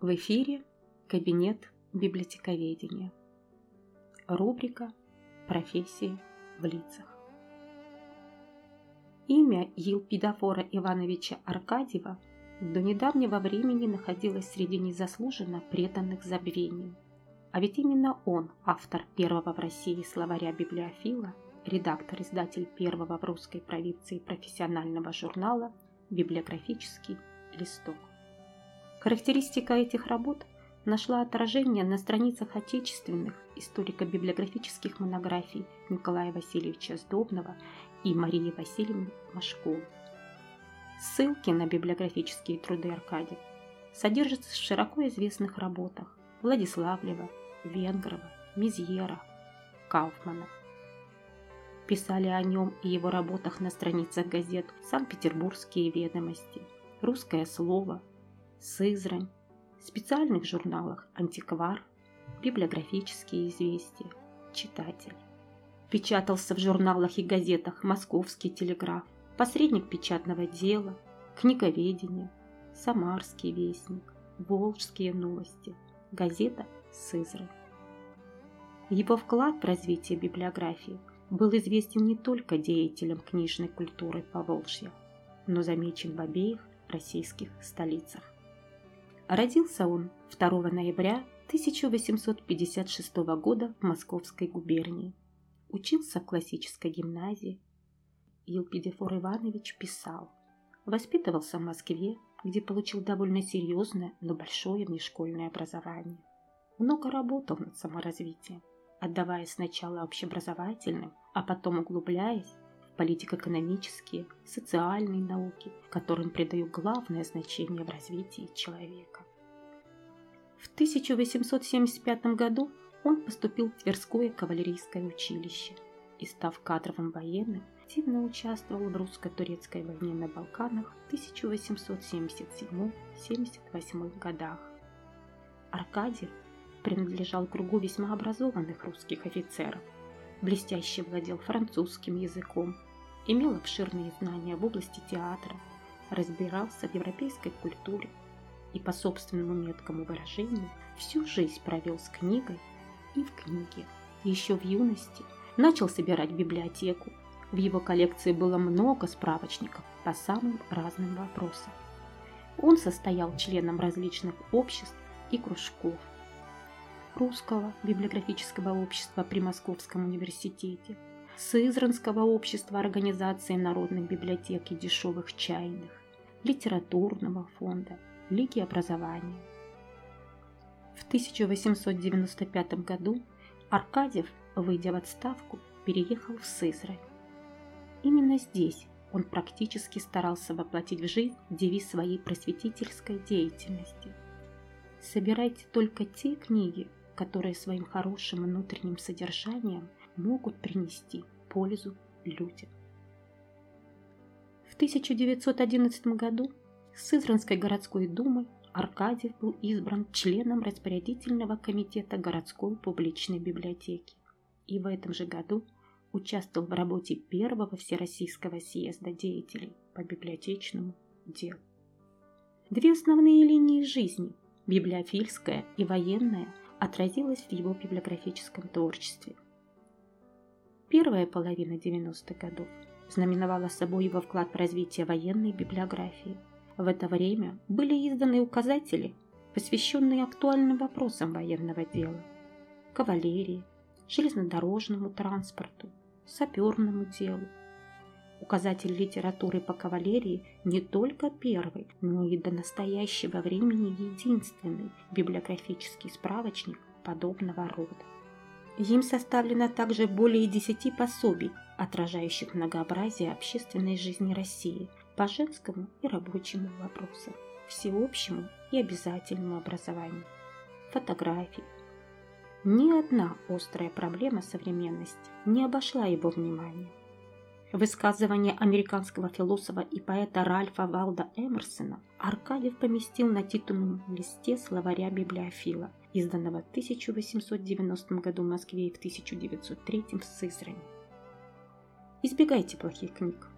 В эфире кабинет библиотековедения. Рубрика «Профессии в лицах». Имя Елпидофора Ивановича Аркадьева до недавнего времени находилось среди незаслуженно преданных забвению. А ведь именно он, автор первого в России словаря библиофила, редактор-издатель первого в русской провинции профессионального журнала «Библиографический листок». Характеристика этих работ нашла отражение на страницах отечественных историко-библиографических монографий Николая Васильевича Сдобного и Марии Васильевны Машковой. Ссылки на библиографические труды Аркадия содержатся в широко известных работах Владиславлева, Венгрова, Мизьера, Кауфмана. Писали о нем и его работах на страницах газет «Санкт-Петербургские ведомости», «Русское слово», Сызрань, специальных журналах «Антиквар», библиографические известия, читатель. Печатался в журналах и газетах «Московский телеграф», «Посредник печатного дела», «Книговедение», «Самарский вестник», «Волжские новости», газета «Сызрань». Его вклад в развитие библиографии был известен не только деятелям книжной культуры Поволжья, но замечен в обеих российских столицах. Родился он 2 ноября 1856 года в Московской губернии. Учился в классической гимназии. Елпидефор Иванович писал. Воспитывался в Москве, где получил довольно серьезное, но большое внешкольное образование. Много работал над саморазвитием, отдавая сначала общеобразовательным, а потом углубляясь политико-экономические, социальные науки, которым придают главное значение в развитии человека. В 1875 году он поступил в Тверское кавалерийское училище и, став кадровым военным, активно участвовал в русско-турецкой войне на Балканах в 1877-78 годах. Аркадий принадлежал кругу весьма образованных русских офицеров, блестяще владел французским языком, имел обширные знания в области театра, разбирался в европейской культуре и, по собственному меткому выражению, всю жизнь провел с книгой и в книге. Еще в юности начал собирать библиотеку. В его коллекции было много справочников по самым разным вопросам. Он состоял членом различных обществ и кружков. Русского библиографического общества при Московском университете – Сызранского общества организации Народной библиотеки дешевых чайных, Литературного фонда, Лиги образования. В 1895 году Аркадьев, выйдя в отставку, переехал в Сызрань. Именно здесь он практически старался воплотить в жизнь девиз своей просветительской деятельности. Собирайте только те книги, которые своим хорошим внутренним содержанием – могут принести пользу людям. В 1911 году Сызранской городской думой Аркадьев был избран членом распорядительного комитета городской публичной библиотеки и в этом же году участвовал в работе первого Всероссийского съезда деятелей по библиотечному делу. Две основные линии жизни – библиофильская и военная – отразилась в его библиографическом творчестве. Первая половина 90-х годов знаменовала собой его вклад в развитие военной библиографии. В это время были изданы указатели, посвященные актуальным вопросам военного дела, кавалерии, железнодорожному транспорту, саперному делу. Указатель литературы по кавалерии не только первый, но и до настоящего времени единственный библиографический справочник подобного рода. Им составлено также более десяти пособий, отражающих многообразие общественной жизни России по женскому и рабочему вопросам, всеобщему и обязательному образованию, фотографии. Ни одна острая проблема современности не обошла его внимания. Высказывание американского философа и поэта Ральфа Валда Эмерсона Аркадьев поместил на титульном листе словаря библиофила – изданного в 1890 году в Москве и в 1903 в Сызрани. Избегайте плохих книг.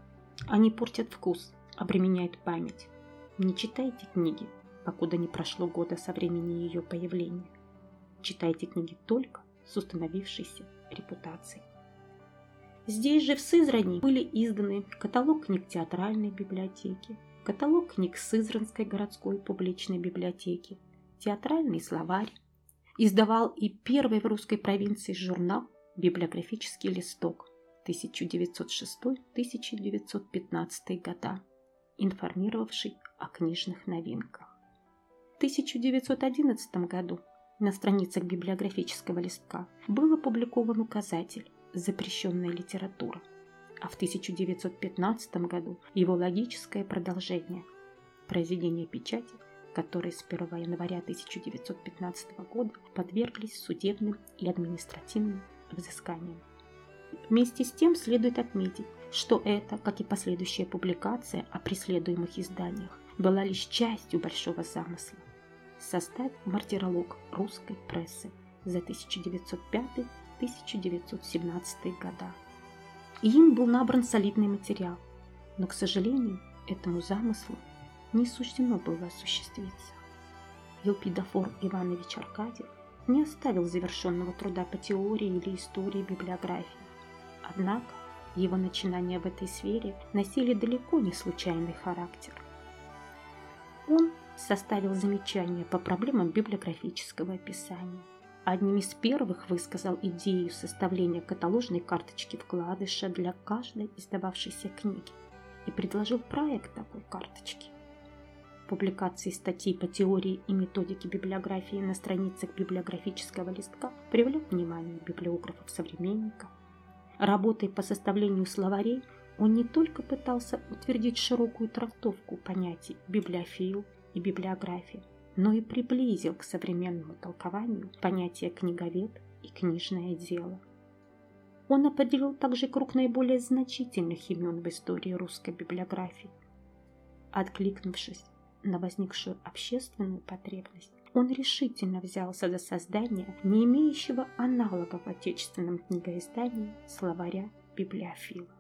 Они портят вкус, обременяют память. Не читайте книги, покуда не прошло года со времени ее появления. Читайте книги только с установившейся репутацией. Здесь же в Сызрани были изданы каталог книг театральной библиотеки, каталог книг Сызранской городской публичной библиотеки, театральный словарь. Издавал и первый в русской провинции журнал «Библиографический листок» 1906-1915 года, информировавший о книжных новинках. В 1911 году на страницах библиографического листка был опубликован указатель «Запрещенная литература», а в 1915 году его логическое продолжение произведение печати, которые с 1 января 1915 года подверглись судебным и административным взысканиям. Вместе с тем следует отметить, что это, как и последующая публикация о преследуемых изданиях, была лишь частью большого замысла. Составь мартиролог русской прессы за 1905-1917 года. Им был набран солидный материал, но, к сожалению, этому замыслу не суждено было осуществиться. Елпидофор Иванович Аркадьев не оставил завершенного труда по теории или истории библиографии. Однако его начинания в этой сфере носили далеко не случайный характер. Он составил замечания по проблемам библиографического описания. Одним из первых высказал идею составления каталожной карточки вкладыша для каждой издававшейся книги и предложил проект такой карточки. Публикации статей по теории и методике библиографии на страницах библиографического листка привлек внимание библиографов-современников. Работой по составлению словарей он не только пытался утвердить широкую трактовку понятий библиофил и библиография, но и приблизил к современному толкованию понятия книговед и книжное дело. Он определил также круг наиболее значительных имен в истории русской библиографии. Откликнувшись на возникшую общественную потребность, он решительно взялся за создание не имеющего аналогов в отечественном книгоиздании словаря библиофила.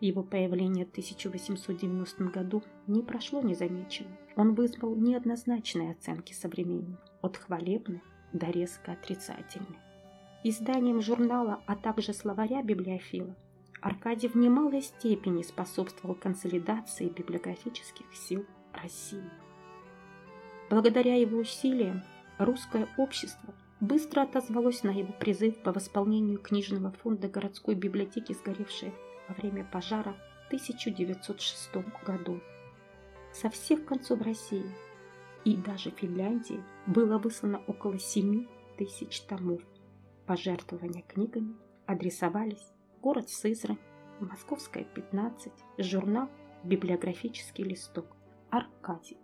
Его появление в 1890 году не прошло незамеченным. Он вызвал неоднозначные оценки современников, от хвалебных до резко отрицательных. Изданием журнала, а также словаря библиофила Аркадий в немалой степени способствовал консолидации библиографических сил России. Благодаря его усилиям русское общество быстро отозвалось на его призыв по восполнению книжного фонда городской библиотеки, сгоревшей во время пожара в 1906 году. Со всех концов России и даже Финляндии было выслано около 7 тысяч томов. Пожертвования книгами адресовались город Сызрань, Московская, 15, журнал «Библиографический листок», Аркадий.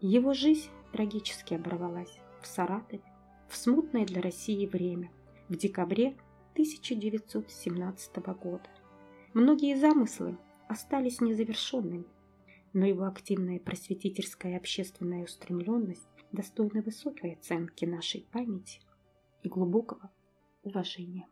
Его жизнь трагически оборвалась в Саратове в смутное для России время, в декабре 1917 года. Многие замыслы остались незавершенными, но его активная просветительская и общественная устремленность достойны высокой оценки нашей памяти и глубокого уважения.